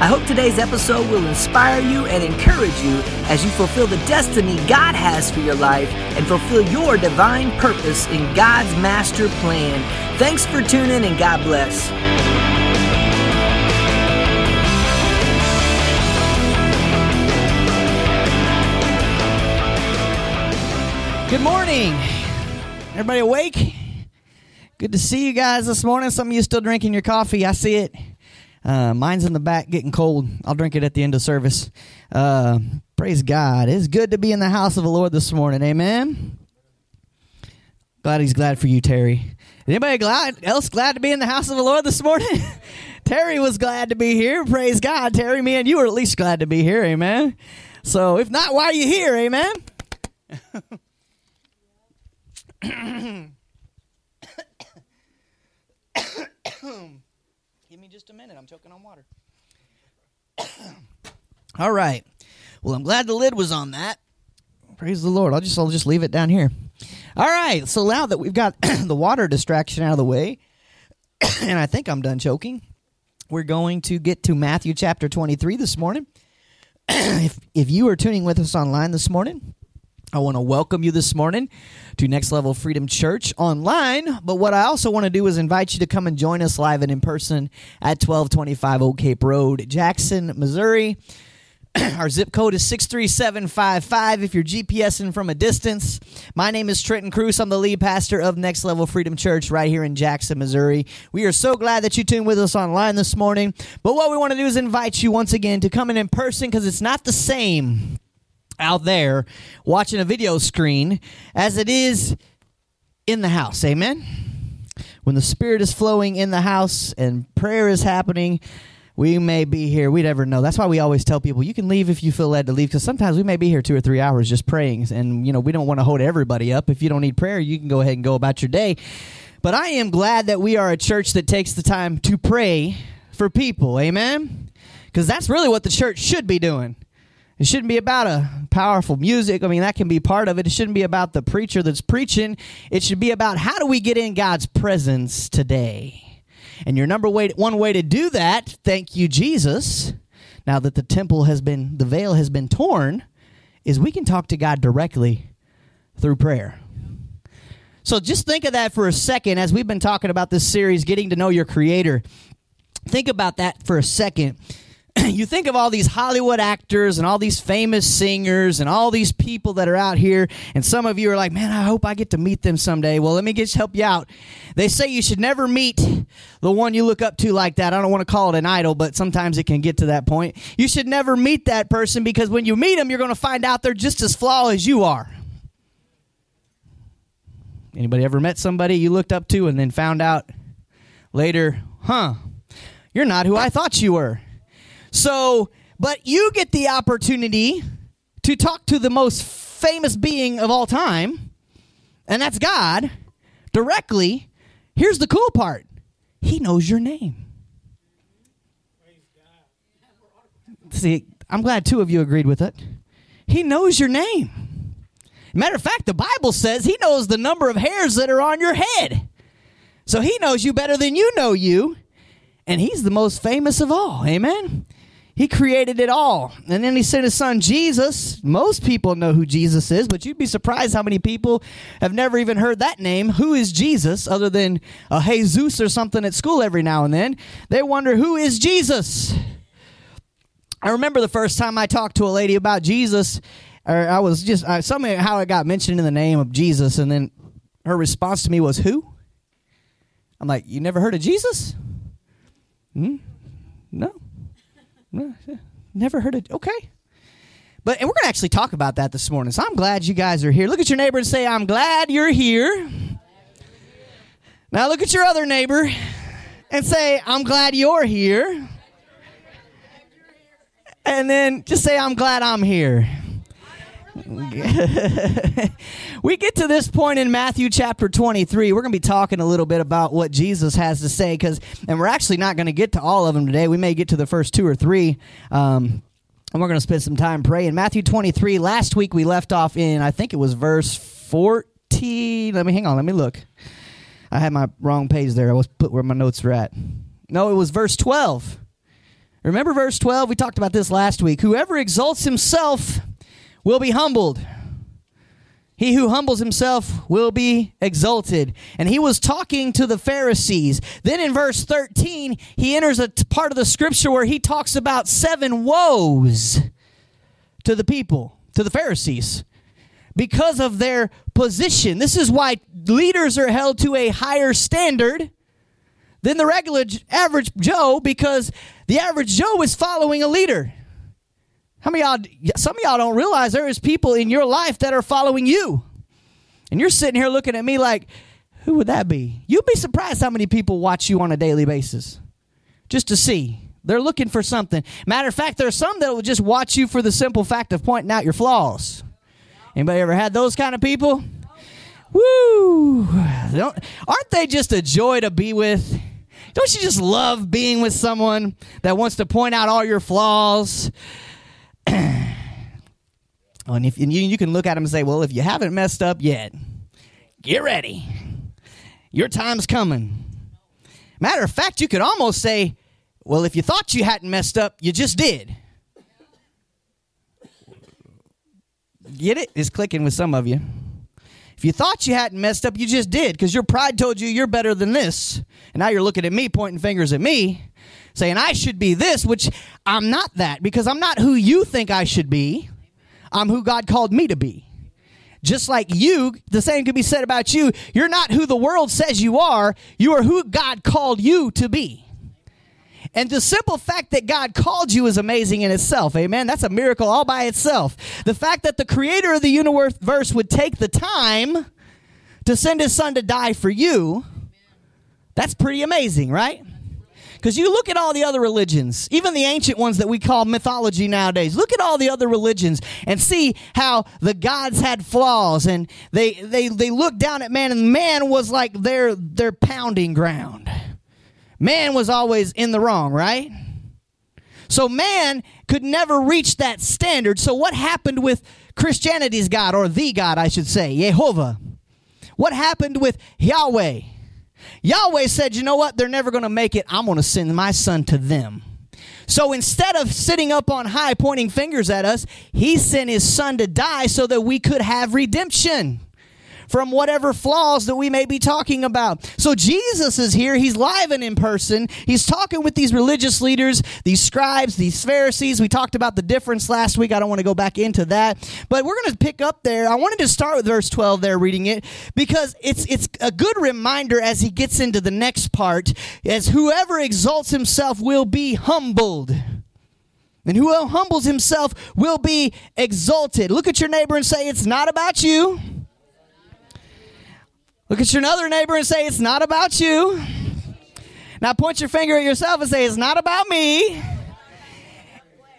I hope today's episode will inspire you and encourage you as you fulfill the destiny God has for your life and fulfill your divine purpose in God's master plan. Thanks for tuning in and God bless. Good morning. Everybody awake? Good to see you guys this morning. Some of you still drinking your coffee. I see it. Uh, mine's in the back getting cold. I'll drink it at the end of service. Uh, praise God. It's good to be in the house of the Lord this morning. Amen. Glad he's glad for you, Terry. Anybody glad else glad to be in the house of the Lord this morning? Terry was glad to be here. Praise God, Terry. Man, you were at least glad to be here. Amen. So if not, why are you here? Amen. Just a minute. I'm choking on water. All right. Well, I'm glad the lid was on that. Praise the Lord. I'll just I'll just leave it down here. All right. So now that we've got the water distraction out of the way, and I think I'm done choking, we're going to get to Matthew chapter 23 this morning. if if you are tuning with us online this morning, I want to welcome you this morning to Next Level Freedom Church online. But what I also want to do is invite you to come and join us live and in person at 1225 Old Cape Road, Jackson, Missouri. Our zip code is 63755 if you're GPSing from a distance. My name is Trenton Cruse. I'm the lead pastor of Next Level Freedom Church right here in Jackson, Missouri. We are so glad that you tuned with us online this morning. But what we want to do is invite you once again to come in in person because it's not the same out there watching a video screen as it is in the house. Amen. When the Spirit is flowing in the house and prayer is happening, we may be here. We never know. That's why we always tell people you can leave if you feel led to leave because sometimes we may be here two or three hours just praying. And, you know, we don't want to hold everybody up. If you don't need prayer, you can go ahead and go about your day. But I am glad that we are a church that takes the time to pray for people. Amen. Because that's really what the church should be doing. It shouldn't be about a powerful music. I mean, that can be part of it. It shouldn't be about the preacher that's preaching. It should be about how do we get in God's presence today? And your number way, one way to do that, thank you, Jesus, now that the temple has been, the veil has been torn, is we can talk to God directly through prayer. So just think of that for a second as we've been talking about this series, Getting to Know Your Creator. Think about that for a second you think of all these Hollywood actors and all these famous singers and all these people that are out here, and some of you are like, man, I hope I get to meet them someday. Well, let me just help you out. They say you should never meet the one you look up to like that. I don't want to call it an idol, but sometimes it can get to that point. You should never meet that person because when you meet them, you're going to find out they're just as flawed as you are. Anybody ever met somebody you looked up to and then found out later, huh, you're not who I thought you were? So, but you get the opportunity to talk to the most famous being of all time, and that's God, directly. Here's the cool part He knows your name. See, I'm glad two of you agreed with it. He knows your name. Matter of fact, the Bible says He knows the number of hairs that are on your head. So He knows you better than you know you, and He's the most famous of all. Amen. He created it all. And then he sent his son Jesus. Most people know who Jesus is, but you'd be surprised how many people have never even heard that name. Who is Jesus other than a Jesus or something at school every now and then? They wonder who is Jesus? I remember the first time I talked to a lady about Jesus, or I was just uh, somehow it got mentioned in the name of Jesus, and then her response to me was, Who? I'm like, You never heard of Jesus? Hmm? No. Never heard it. Okay. But and we're going to actually talk about that this morning. So I'm glad you guys are here. Look at your neighbor and say, "I'm glad you're here." Now look at your other neighbor and say, "I'm glad you're here." And then just say, "I'm glad I'm here." we get to this point in Matthew chapter 23. We're going to be talking a little bit about what Jesus has to say because, and we're actually not going to get to all of them today. We may get to the first two or three. Um, and we're going to spend some time praying. Matthew 23, last week we left off in, I think it was verse 14. Let me hang on, let me look. I had my wrong page there. I was put where my notes were at. No, it was verse 12. Remember verse 12? We talked about this last week. Whoever exalts himself will be humbled. He who humbles himself will be exalted. And he was talking to the Pharisees. Then in verse 13, he enters a part of the scripture where he talks about seven woes to the people, to the Pharisees, because of their position. This is why leaders are held to a higher standard than the regular average Joe, because the average Joe is following a leader. How many y'all, some of y'all don't realize there is people in your life that are following you. And you're sitting here looking at me like, who would that be? You'd be surprised how many people watch you on a daily basis just to see. They're looking for something. Matter of fact, there are some that will just watch you for the simple fact of pointing out your flaws. Anybody ever had those kind of people? Woo! Don't, aren't they just a joy to be with? Don't you just love being with someone that wants to point out all your flaws? And if and you, you can look at them and say, well, if you haven't messed up yet, get ready. Your time's coming. Matter of fact, you could almost say, well, if you thought you hadn't messed up, you just did. Get it? It's clicking with some of you. If you thought you hadn't messed up, you just did because your pride told you you're better than this. And now you're looking at me, pointing fingers at me, saying I should be this, which I'm not that because I'm not who you think I should be. I'm who God called me to be. Just like you, the same could be said about you. You're not who the world says you are, you are who God called you to be. And the simple fact that God called you is amazing in itself. Amen. That's a miracle all by itself. The fact that the creator of the universe would take the time to send his son to die for you, that's pretty amazing, right? Because you look at all the other religions, even the ancient ones that we call mythology nowadays. Look at all the other religions and see how the gods had flaws and they they they looked down at man and man was like their their pounding ground. Man was always in the wrong, right? So man could never reach that standard. So what happened with Christianity's God or the God, I should say, Jehovah? What happened with Yahweh? Yahweh said, you know what? They're never going to make it. I'm going to send my son to them. So instead of sitting up on high pointing fingers at us, he sent his son to die so that we could have redemption from whatever flaws that we may be talking about. So Jesus is here. He's live and in person. He's talking with these religious leaders, these scribes, these Pharisees. We talked about the difference last week. I don't want to go back into that, but we're going to pick up there. I wanted to start with verse 12 there reading it because it's it's a good reminder as he gets into the next part as whoever exalts himself will be humbled. And who humbles himself will be exalted. Look at your neighbor and say, It's not about you. Look at your other neighbor and say, It's not about you. Now point your finger at yourself and say, It's not about me.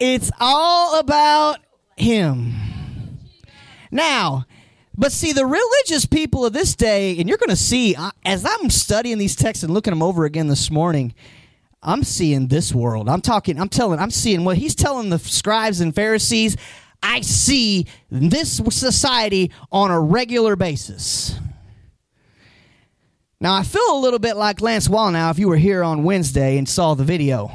It's all about him. Now, but see, the religious people of this day, and you're going to see, as I'm studying these texts and looking them over again this morning, I'm seeing this world. I'm talking, I'm telling, I'm seeing what he's telling the scribes and Pharisees. I see this society on a regular basis. Now, I feel a little bit like Lance Wallnau if you were here on Wednesday and saw the video.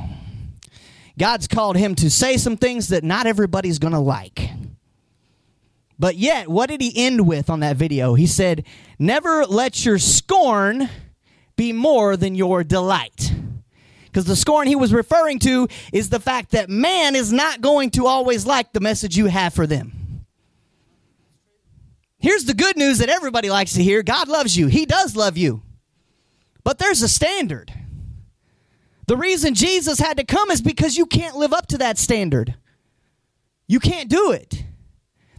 God's called him to say some things that not everybody's going to like. But yet, what did he end with on that video? He said, Never let your scorn be more than your delight. Because the scorn he was referring to is the fact that man is not going to always like the message you have for them. Here's the good news that everybody likes to hear God loves you, He does love you. But there's a standard. The reason Jesus had to come is because you can't live up to that standard. You can't do it.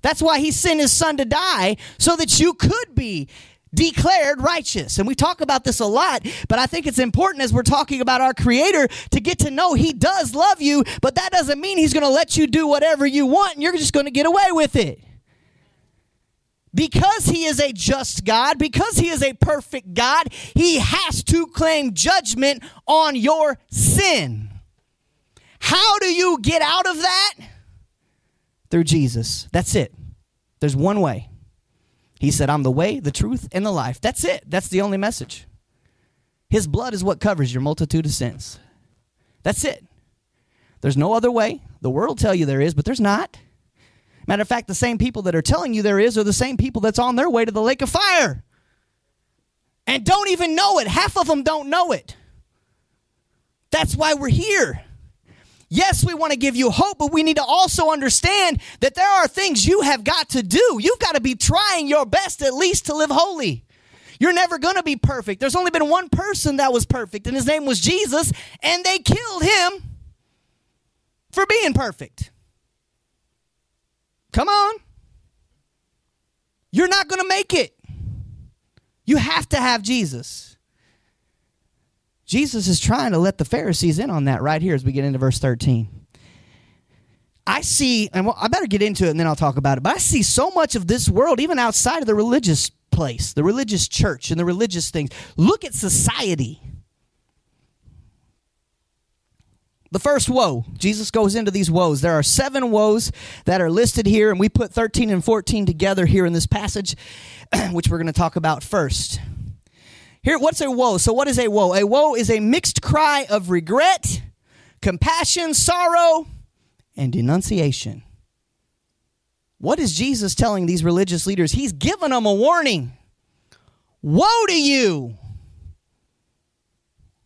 That's why he sent his son to die so that you could be declared righteous. And we talk about this a lot, but I think it's important as we're talking about our creator to get to know he does love you, but that doesn't mean he's going to let you do whatever you want and you're just going to get away with it. Because he is a just God, because he is a perfect God, he has to claim judgment on your sin. How do you get out of that? Through Jesus. That's it. There's one way. He said, I'm the way, the truth, and the life. That's it. That's the only message. His blood is what covers your multitude of sins. That's it. There's no other way. The world tell you there is, but there's not. Matter of fact, the same people that are telling you there is are the same people that's on their way to the lake of fire. And don't even know it. Half of them don't know it. That's why we're here. Yes, we want to give you hope, but we need to also understand that there are things you have got to do. You've got to be trying your best at least to live holy. You're never going to be perfect. There's only been one person that was perfect, and his name was Jesus, and they killed him for being perfect. Come on. You're not going to make it. You have to have Jesus. Jesus is trying to let the Pharisees in on that right here as we get into verse 13. I see, and I better get into it and then I'll talk about it, but I see so much of this world, even outside of the religious place, the religious church, and the religious things. Look at society. The first woe, Jesus goes into these woes. There are seven woes that are listed here, and we put 13 and 14 together here in this passage, which we're going to talk about first. Here, what's a woe? So, what is a woe? A woe is a mixed cry of regret, compassion, sorrow, and denunciation. What is Jesus telling these religious leaders? He's giving them a warning. Woe to you!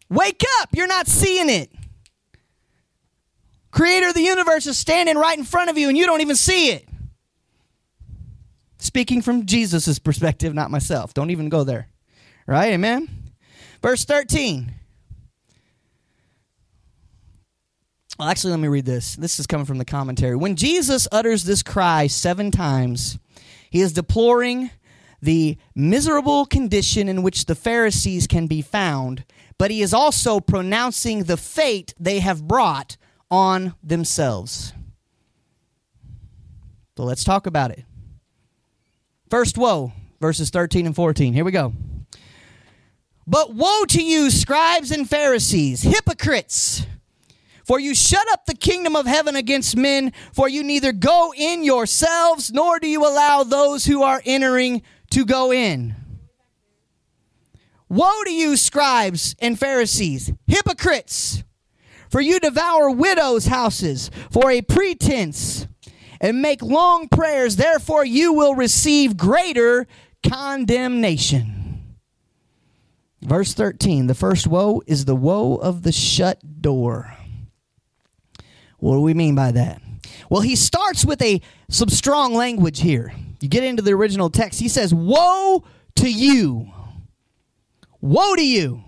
Wake up! You're not seeing it. Creator of the universe is standing right in front of you and you don't even see it. Speaking from Jesus' perspective, not myself. Don't even go there. Right? Amen? Verse 13. Well, actually, let me read this. This is coming from the commentary. When Jesus utters this cry seven times, he is deploring the miserable condition in which the Pharisees can be found, but he is also pronouncing the fate they have brought on themselves. So let's talk about it. First woe, verses 13 and 14. Here we go. But woe to you, scribes and Pharisees, hypocrites! For you shut up the kingdom of heaven against men, for you neither go in yourselves, nor do you allow those who are entering to go in. Woe to you, scribes and Pharisees, hypocrites! For you devour widows' houses for a pretense and make long prayers, therefore you will receive greater condemnation. Verse 13 the first woe is the woe of the shut door. What do we mean by that? Well, he starts with a some strong language here. You get into the original text, he says, Woe to you! Woe to you!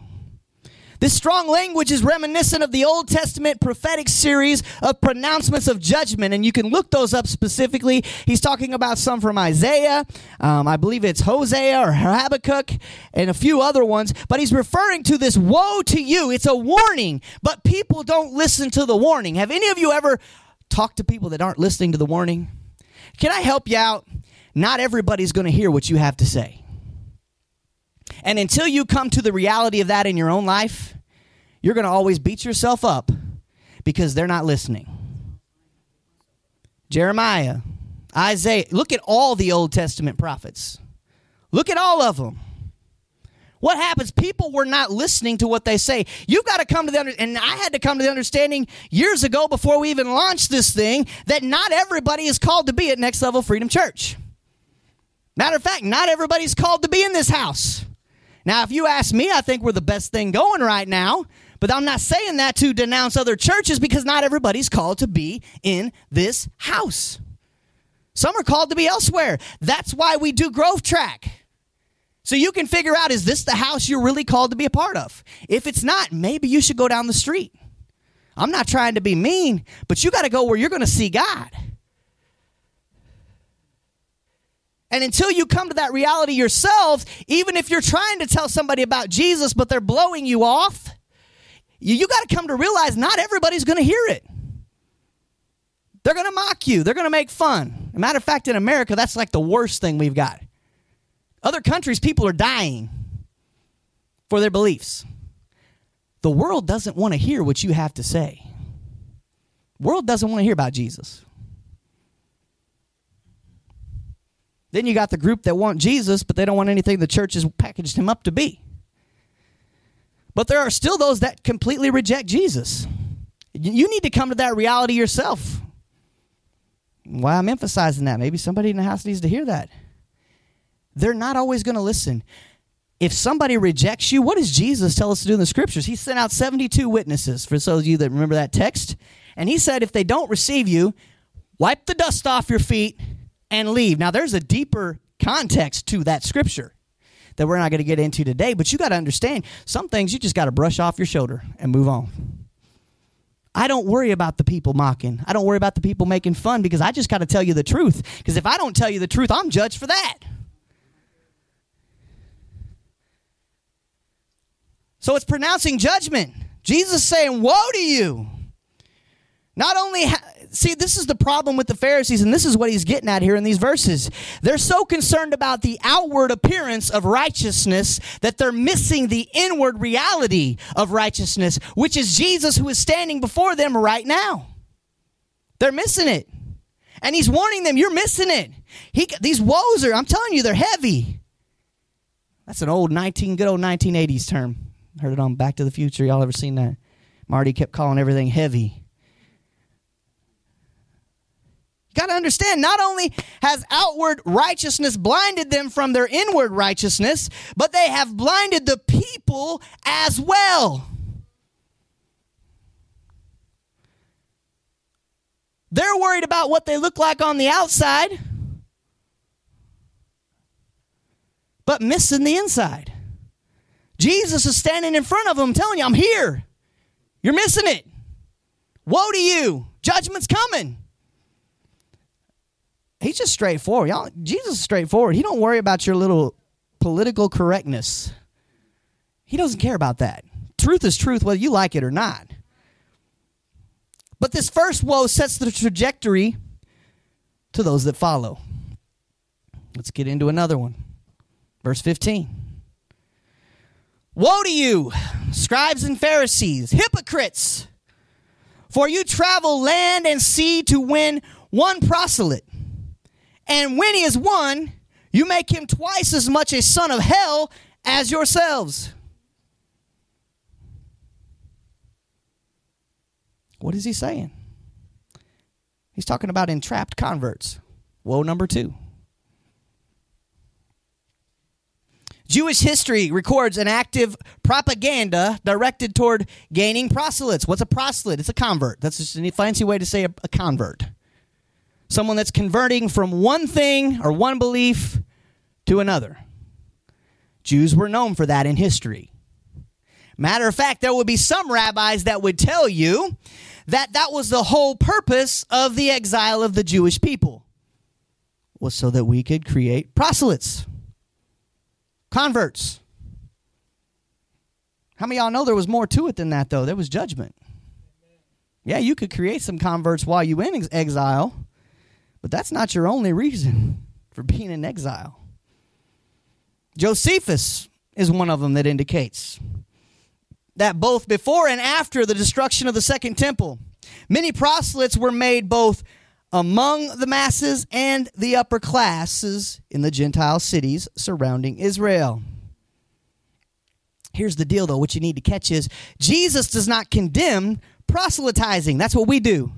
This strong language is reminiscent of the Old Testament prophetic series of pronouncements of judgment, and you can look those up specifically. He's talking about some from Isaiah, um, I believe it's Hosea or Habakkuk, and a few other ones, but he's referring to this woe to you. It's a warning, but people don't listen to the warning. Have any of you ever talked to people that aren't listening to the warning? Can I help you out? Not everybody's going to hear what you have to say. And until you come to the reality of that in your own life, you're going to always beat yourself up because they're not listening. Jeremiah, Isaiah, look at all the Old Testament prophets. Look at all of them. What happens? People were not listening to what they say. You've got to come to the under- and I had to come to the understanding years ago before we even launched this thing that not everybody is called to be at Next Level Freedom Church. Matter of fact, not everybody's called to be in this house. Now, if you ask me, I think we're the best thing going right now. But I'm not saying that to denounce other churches because not everybody's called to be in this house. Some are called to be elsewhere. That's why we do Growth Track. So you can figure out is this the house you're really called to be a part of? If it's not, maybe you should go down the street. I'm not trying to be mean, but you got to go where you're going to see God. And until you come to that reality yourself, even if you're trying to tell somebody about Jesus, but they're blowing you off, you, you got to come to realize not everybody's going to hear it. They're going to mock you, they're going to make fun. matter of fact, in America, that's like the worst thing we've got. Other countries, people are dying for their beliefs. The world doesn't want to hear what you have to say. World doesn't want to hear about Jesus. Then you got the group that want Jesus, but they don't want anything the church has packaged him up to be. But there are still those that completely reject Jesus. You need to come to that reality yourself. Why I'm emphasizing that. Maybe somebody in the house needs to hear that. They're not always going to listen. If somebody rejects you, what does Jesus tell us to do in the scriptures? He sent out 72 witnesses, for those of you that remember that text. And he said, if they don't receive you, wipe the dust off your feet and leave. Now, there's a deeper context to that scripture that we're not going to get into today, but you got to understand some things you just got to brush off your shoulder and move on. I don't worry about the people mocking. I don't worry about the people making fun because I just got to tell you the truth. Because if I don't tell you the truth, I'm judged for that. So it's pronouncing judgment. Jesus saying, Woe to you. Not only, see, this is the problem with the Pharisees, and this is what he's getting at here in these verses. They're so concerned about the outward appearance of righteousness that they're missing the inward reality of righteousness, which is Jesus who is standing before them right now. They're missing it. And he's warning them, you're missing it. He, these woes are, I'm telling you, they're heavy. That's an old 19, good old 1980s term. Heard it on Back to the Future. Y'all ever seen that? Marty kept calling everything heavy. Got to understand not only has outward righteousness blinded them from their inward righteousness, but they have blinded the people as well. They're worried about what they look like on the outside, but missing the inside. Jesus is standing in front of them telling you, I'm here. You're missing it. Woe to you. Judgment's coming. He's just straightforward. Y'all, Jesus is straightforward. He don't worry about your little political correctness. He doesn't care about that. Truth is truth, whether you like it or not. But this first woe sets the trajectory to those that follow. Let's get into another one. Verse 15. Woe to you, scribes and Pharisees, hypocrites! For you travel land and sea to win one proselyte. And when he is won, you make him twice as much a son of hell as yourselves. What is he saying? He's talking about entrapped converts. Woe number two. Jewish history records an active propaganda directed toward gaining proselytes. What's a proselyte? It's a convert. That's just a fancy way to say a, a convert someone that's converting from one thing or one belief to another. Jews were known for that in history. Matter of fact, there would be some rabbis that would tell you that that was the whole purpose of the exile of the Jewish people was so that we could create proselytes, converts. How many y'all know there was more to it than that though? There was judgment. Yeah, you could create some converts while you in exile, but that's not your only reason for being in exile. Josephus is one of them that indicates that both before and after the destruction of the second temple, many proselytes were made both among the masses and the upper classes in the Gentile cities surrounding Israel. Here's the deal, though, what you need to catch is Jesus does not condemn proselytizing. That's what we do.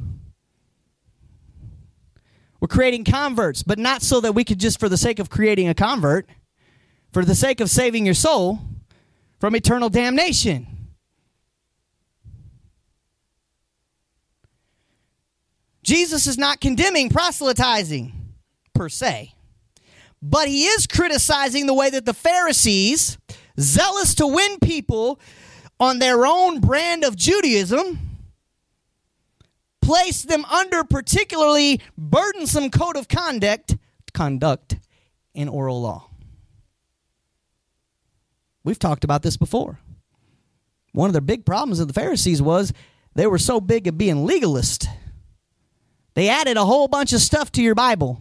We're creating converts, but not so that we could just, for the sake of creating a convert, for the sake of saving your soul from eternal damnation. Jesus is not condemning proselytizing per se, but he is criticizing the way that the Pharisees, zealous to win people on their own brand of Judaism, place them under particularly burdensome code of conduct, conduct in oral law. We've talked about this before. One of the big problems of the Pharisees was they were so big at being legalist. They added a whole bunch of stuff to your Bible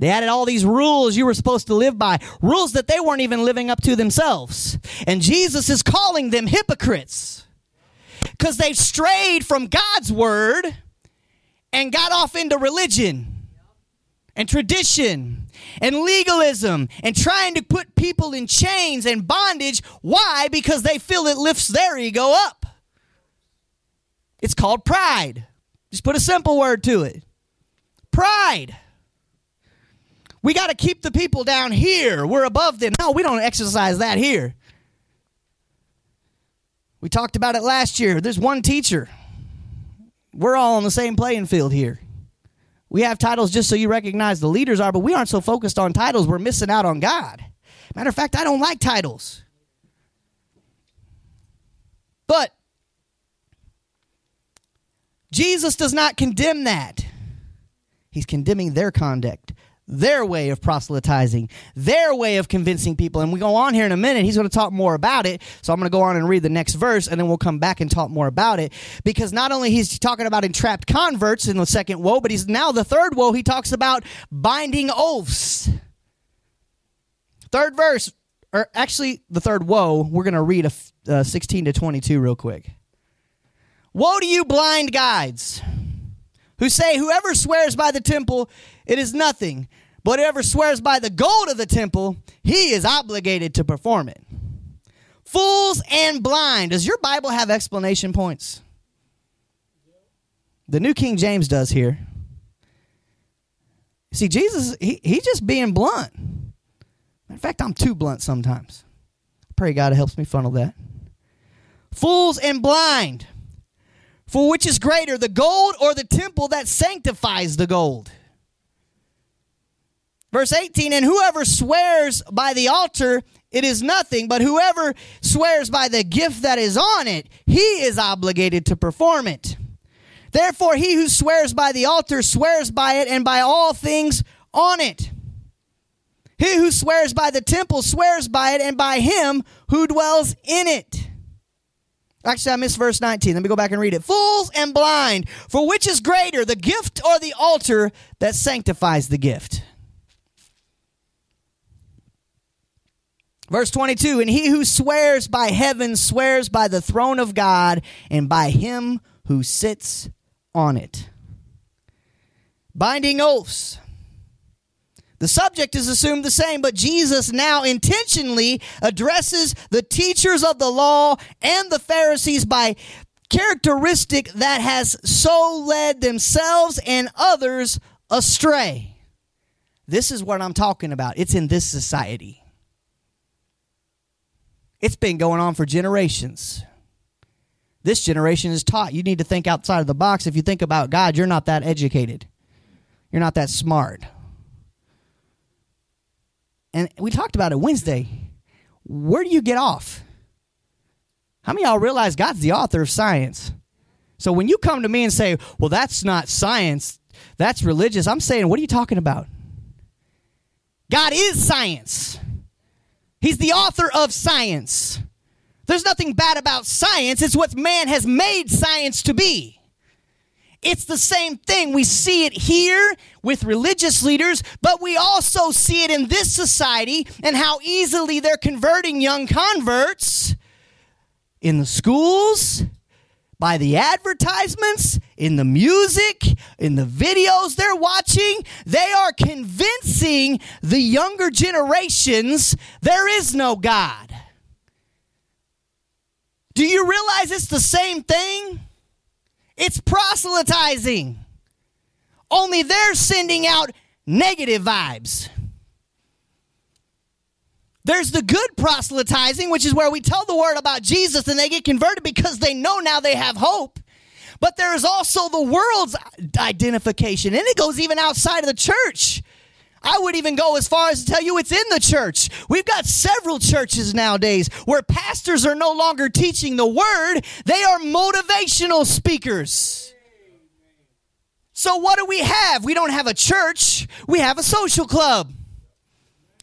They added all these rules you were supposed to live by, rules that they weren't even living up to themselves. And Jesus is calling them hypocrites because they've strayed from God's word and got off into religion and tradition and legalism and trying to put people in chains and bondage. Why? Because they feel it lifts their ego up. It's called pride. Just put a simple word to it pride. We got to keep the people down here. We're above them. No, we don't exercise that here. We talked about it last year. There's one teacher. We're all on the same playing field here. We have titles just so you recognize the leaders are, but we aren't so focused on titles, we're missing out on God. Matter of fact, I don't like titles. But Jesus does not condemn that. He's condemning their conduct their way of proselytizing, their way of convincing people. And we go on here in a minute. He's going to talk more about it. So I'm going to go on and read the next verse, and then we'll come back and talk more about it. Because not only he's talking about entrapped converts in the second woe, but he's now the third woe. He talks about binding oaths. Third verse, or actually the third woe. We're going to read a, uh, 16 to 22 real quick. Woe to you, blind guides, who say, Whoever swears by the temple, it is nothing. But whoever swears by the gold of the temple, he is obligated to perform it. Fools and blind. Does your Bible have explanation points? The New King James does here. See, Jesus, he, he's just being blunt. In fact, I'm too blunt sometimes. pray God helps me funnel that. Fools and blind. For which is greater, the gold or the temple that sanctifies the gold? Verse 18, and whoever swears by the altar, it is nothing, but whoever swears by the gift that is on it, he is obligated to perform it. Therefore, he who swears by the altar swears by it and by all things on it. He who swears by the temple swears by it and by him who dwells in it. Actually, I missed verse 19. Let me go back and read it. Fools and blind, for which is greater, the gift or the altar that sanctifies the gift? Verse 22 And he who swears by heaven swears by the throne of God and by him who sits on it. Binding oaths. The subject is assumed the same, but Jesus now intentionally addresses the teachers of the law and the Pharisees by characteristic that has so led themselves and others astray. This is what I'm talking about. It's in this society. It's been going on for generations. This generation is taught you need to think outside of the box. If you think about God, you're not that educated, you're not that smart. And we talked about it Wednesday. Where do you get off? How many y'all realize God's the author of science? So when you come to me and say, well, that's not science, that's religious, I'm saying, what are you talking about? God is science. He's the author of science. There's nothing bad about science, it's what man has made science to be. It's the same thing. We see it here with religious leaders, but we also see it in this society and how easily they're converting young converts in the schools, by the advertisements, in the music, in the videos they're watching. They are convincing the younger generations there is no God. Do you realize it's the same thing? It's proselytizing. Only they're sending out negative vibes. There's the good proselytizing, which is where we tell the word about Jesus and they get converted because they know now they have hope. But there is also the world's identification, and it goes even outside of the church. I would even go as far as to tell you it's in the church. We've got several churches nowadays where pastors are no longer teaching the word, they are motivational speakers. So, what do we have? We don't have a church, we have a social club.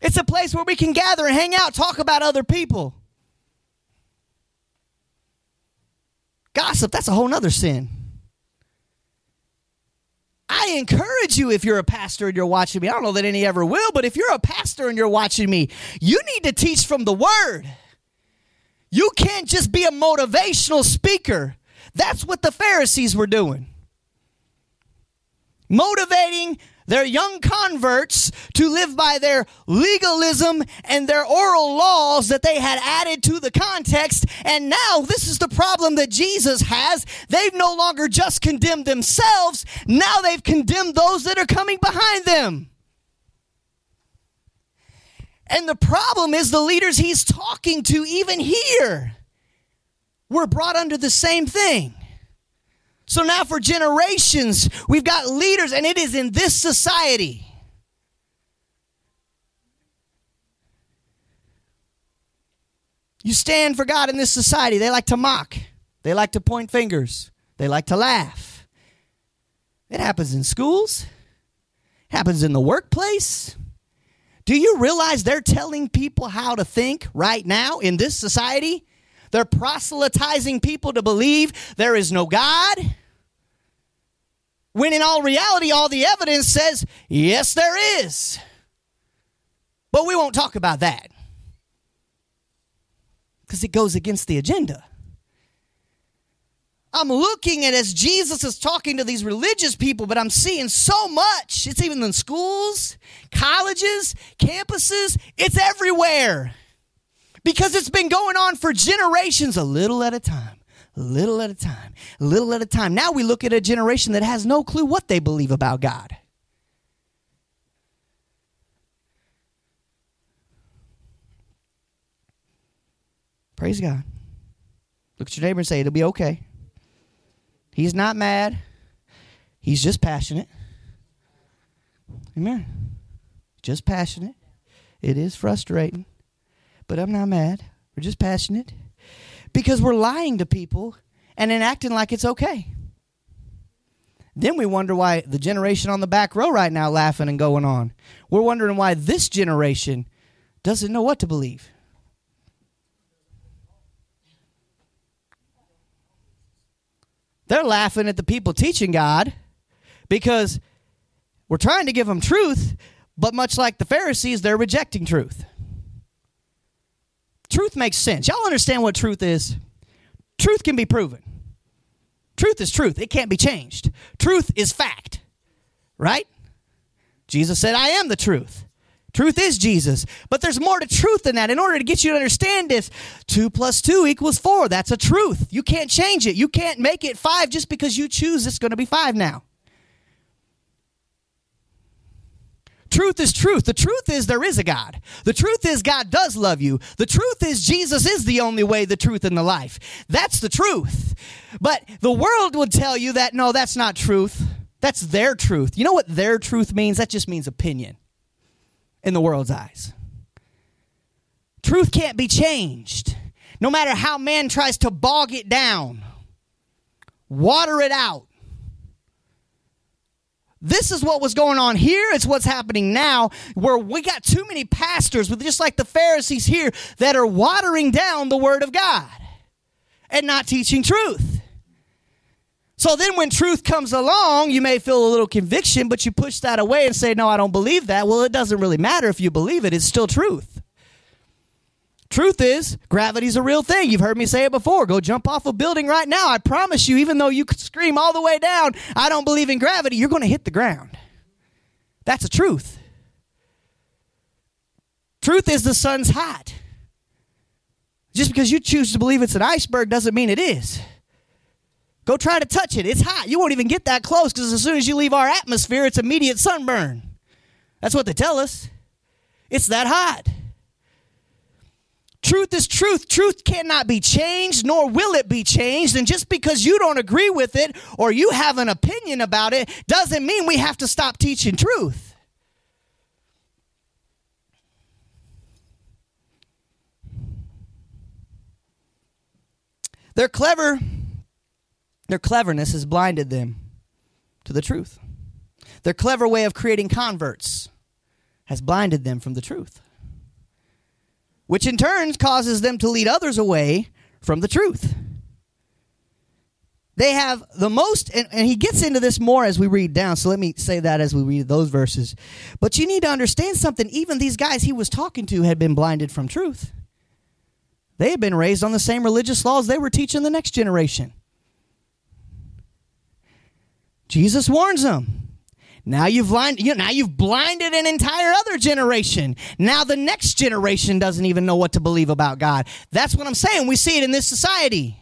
It's a place where we can gather and hang out, talk about other people. Gossip, that's a whole nother sin. I encourage you if you're a pastor and you're watching me. I don't know that any ever will, but if you're a pastor and you're watching me, you need to teach from the word. You can't just be a motivational speaker. That's what the Pharisees were doing. Motivating their young converts to live by their legalism and their oral laws that they had added to the context. And now this is the problem that Jesus has. They've no longer just condemned themselves, now they've condemned those that are coming behind them. And the problem is the leaders he's talking to, even here, were brought under the same thing. So now for generations, we've got leaders, and it is in this society. You stand for God in this society. They like to mock, they like to point fingers, they like to laugh. It happens in schools, it happens in the workplace. Do you realize they're telling people how to think right now in this society? They're proselytizing people to believe there is no God. When in all reality, all the evidence says, yes, there is. But we won't talk about that because it goes against the agenda. I'm looking at as Jesus is talking to these religious people, but I'm seeing so much. It's even in schools, colleges, campuses, it's everywhere because it's been going on for generations, a little at a time, little at a time, little at a time. Now we look at a generation that has no clue what they believe about God. Praise God. Look at your neighbor and say, It'll be okay. He's not mad, he's just passionate. Amen. Just passionate. It is frustrating but I'm not mad. We're just passionate because we're lying to people and then acting like it's okay. Then we wonder why the generation on the back row right now laughing and going on. We're wondering why this generation doesn't know what to believe. They're laughing at the people teaching God because we're trying to give them truth, but much like the Pharisees, they're rejecting truth. Truth makes sense. Y'all understand what truth is? Truth can be proven. Truth is truth, it can't be changed. Truth is fact, right? Jesus said, I am the truth. Truth is Jesus. But there's more to truth than that. In order to get you to understand this, two plus two equals four. That's a truth. You can't change it. You can't make it five just because you choose it's going to be five now. Truth is truth. The truth is there is a God. The truth is God does love you. The truth is Jesus is the only way, the truth, and the life. That's the truth. But the world would tell you that no, that's not truth. That's their truth. You know what their truth means? That just means opinion in the world's eyes. Truth can't be changed. No matter how man tries to bog it down, water it out, this is what was going on here. It's what's happening now, where we got too many pastors, with just like the Pharisees here, that are watering down the Word of God and not teaching truth. So then, when truth comes along, you may feel a little conviction, but you push that away and say, No, I don't believe that. Well, it doesn't really matter if you believe it, it's still truth. Truth is, gravity's a real thing. You've heard me say it before. Go jump off a building right now. I promise you, even though you could scream all the way down, I don't believe in gravity, you're going to hit the ground. That's a truth. Truth is the sun's hot. Just because you choose to believe it's an iceberg doesn't mean it is. Go try to touch it. It's hot. You won't even get that close because as soon as you leave our atmosphere, it's immediate sunburn. That's what they tell us. It's that hot. Truth is truth. Truth cannot be changed, nor will it be changed. And just because you don't agree with it or you have an opinion about it doesn't mean we have to stop teaching truth. They're clever. Their cleverness has blinded them to the truth. Their clever way of creating converts has blinded them from the truth which in turn causes them to lead others away from the truth. They have the most, and, and he gets into this more as we read down. So let me say that as we read those verses. But you need to understand something. Even these guys he was talking to had been blinded from truth. They had been raised on the same religious laws they were teaching the next generation. Jesus warns them. Now you've blind, you know, now you've blinded an entire other generation. Now the next generation doesn't even know what to believe about God. That's what I'm saying. We see it in this society.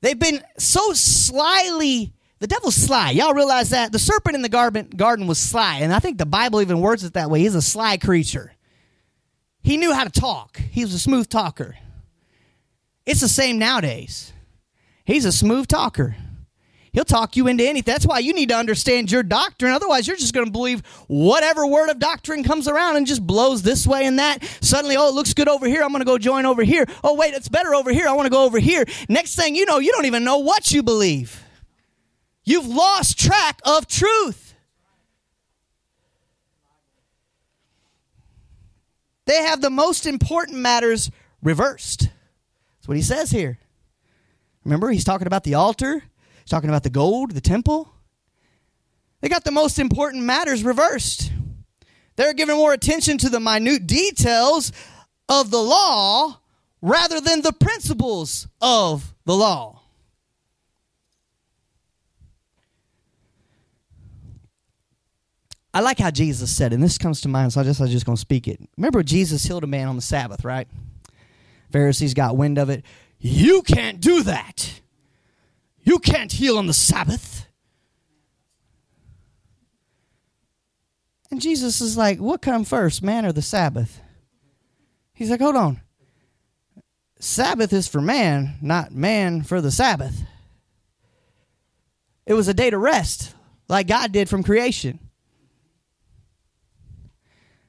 They've been so slyly, the devil's sly. Y'all realize that? The serpent in the garden, garden was sly. And I think the Bible even words it that way. He's a sly creature. He knew how to talk, he was a smooth talker. It's the same nowadays. He's a smooth talker. He'll talk you into anything. That's why you need to understand your doctrine. Otherwise, you're just going to believe whatever word of doctrine comes around and just blows this way and that. Suddenly, oh, it looks good over here. I'm going to go join over here. Oh, wait, it's better over here. I want to go over here. Next thing you know, you don't even know what you believe. You've lost track of truth. They have the most important matters reversed. That's what he says here. Remember, he's talking about the altar talking about the gold, the temple. They got the most important matters reversed. They're giving more attention to the minute details of the law rather than the principles of the law. I like how Jesus said, and this comes to mind, so I just I was just gonna speak it. Remember Jesus healed a man on the Sabbath, right? Pharisees got wind of it. You can't do that. You can't heal on the Sabbath. And Jesus is like, What come first, man or the Sabbath? He's like, Hold on. Sabbath is for man, not man for the Sabbath. It was a day to rest, like God did from creation.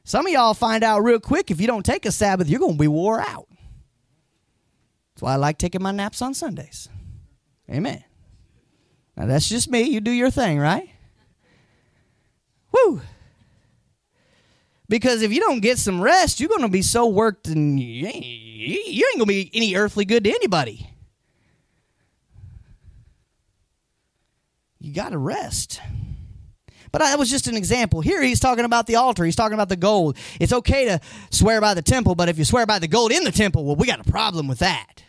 Some of y'all find out real quick if you don't take a Sabbath, you're going to be wore out. That's why I like taking my naps on Sundays. Amen. Now that's just me. You do your thing, right? Woo! Because if you don't get some rest, you're going to be so worked and you ain't, going to be any earthly good to anybody. You got to rest. But that was just an example. Here he's talking about the altar. He's talking about the gold. It's okay to swear by the temple, but if you swear by the gold in the temple, well, we got a problem with that.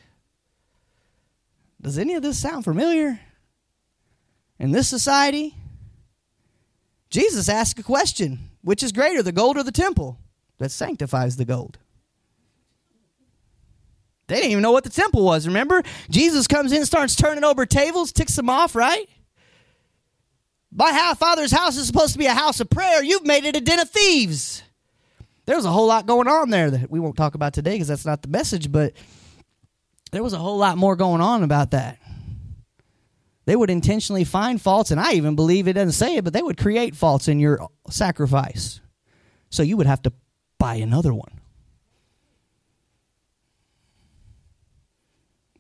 Does any of this sound familiar? In this society, Jesus asked a question which is greater, the gold or the temple that sanctifies the gold? They didn't even know what the temple was, remember? Jesus comes in, starts turning over tables, ticks them off, right? My Father's house is supposed to be a house of prayer. You've made it a den of thieves. There's a whole lot going on there that we won't talk about today because that's not the message, but there was a whole lot more going on about that. They would intentionally find faults, and I even believe it doesn't say it, but they would create faults in your sacrifice. So you would have to buy another one.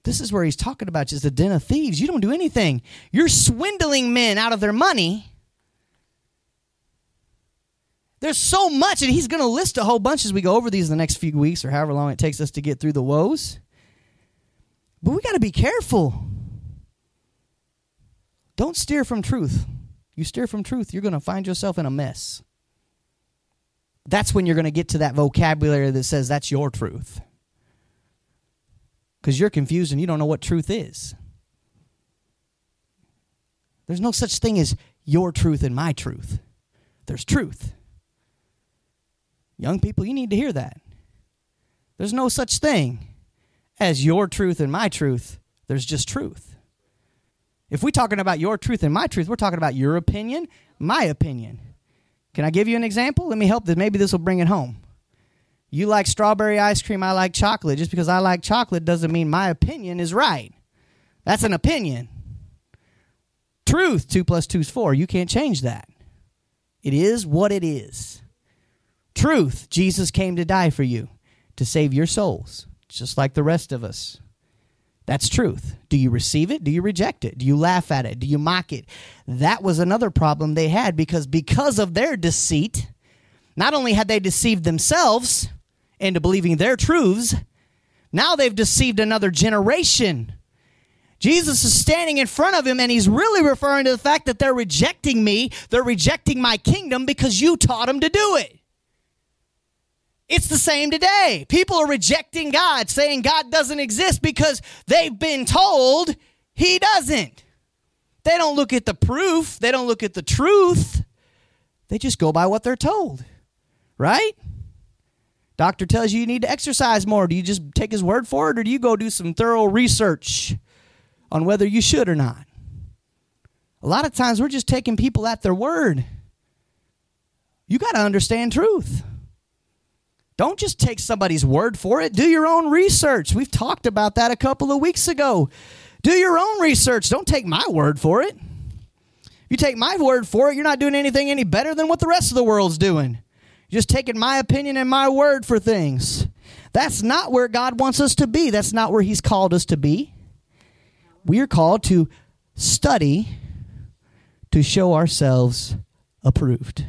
This is where he's talking about just a den of thieves. You don't do anything. You're swindling men out of their money. There's so much, and he's going to list a whole bunch as we go over these in the next few weeks or however long it takes us to get through the woes. But we got to be careful. Don't steer from truth. You steer from truth, you're going to find yourself in a mess. That's when you're going to get to that vocabulary that says that's your truth. Because you're confused and you don't know what truth is. There's no such thing as your truth and my truth. There's truth. Young people, you need to hear that. There's no such thing as your truth and my truth. There's just truth. If we're talking about your truth and my truth, we're talking about your opinion, my opinion. Can I give you an example? Let me help that. Maybe this will bring it home. You like strawberry ice cream, I like chocolate. Just because I like chocolate doesn't mean my opinion is right. That's an opinion. Truth, 2 plus 2 is 4. You can't change that. It is what it is. Truth, Jesus came to die for you, to save your souls, just like the rest of us. That's truth. Do you receive it? Do you reject it? Do you laugh at it? Do you mock it? That was another problem they had because because of their deceit, not only had they deceived themselves into believing their truths, now they've deceived another generation. Jesus is standing in front of him and he's really referring to the fact that they're rejecting me, they're rejecting my kingdom because you taught them to do it. It's the same today. People are rejecting God, saying God doesn't exist because they've been told he doesn't. They don't look at the proof, they don't look at the truth. They just go by what they're told. Right? Doctor tells you you need to exercise more. Do you just take his word for it or do you go do some thorough research on whether you should or not? A lot of times we're just taking people at their word. You got to understand truth. Don't just take somebody's word for it. Do your own research. We've talked about that a couple of weeks ago. Do your own research. Don't take my word for it. If you take my word for it, you're not doing anything any better than what the rest of the world's doing. You're just taking my opinion and my word for things. That's not where God wants us to be. That's not where He's called us to be. We are called to study to show ourselves approved.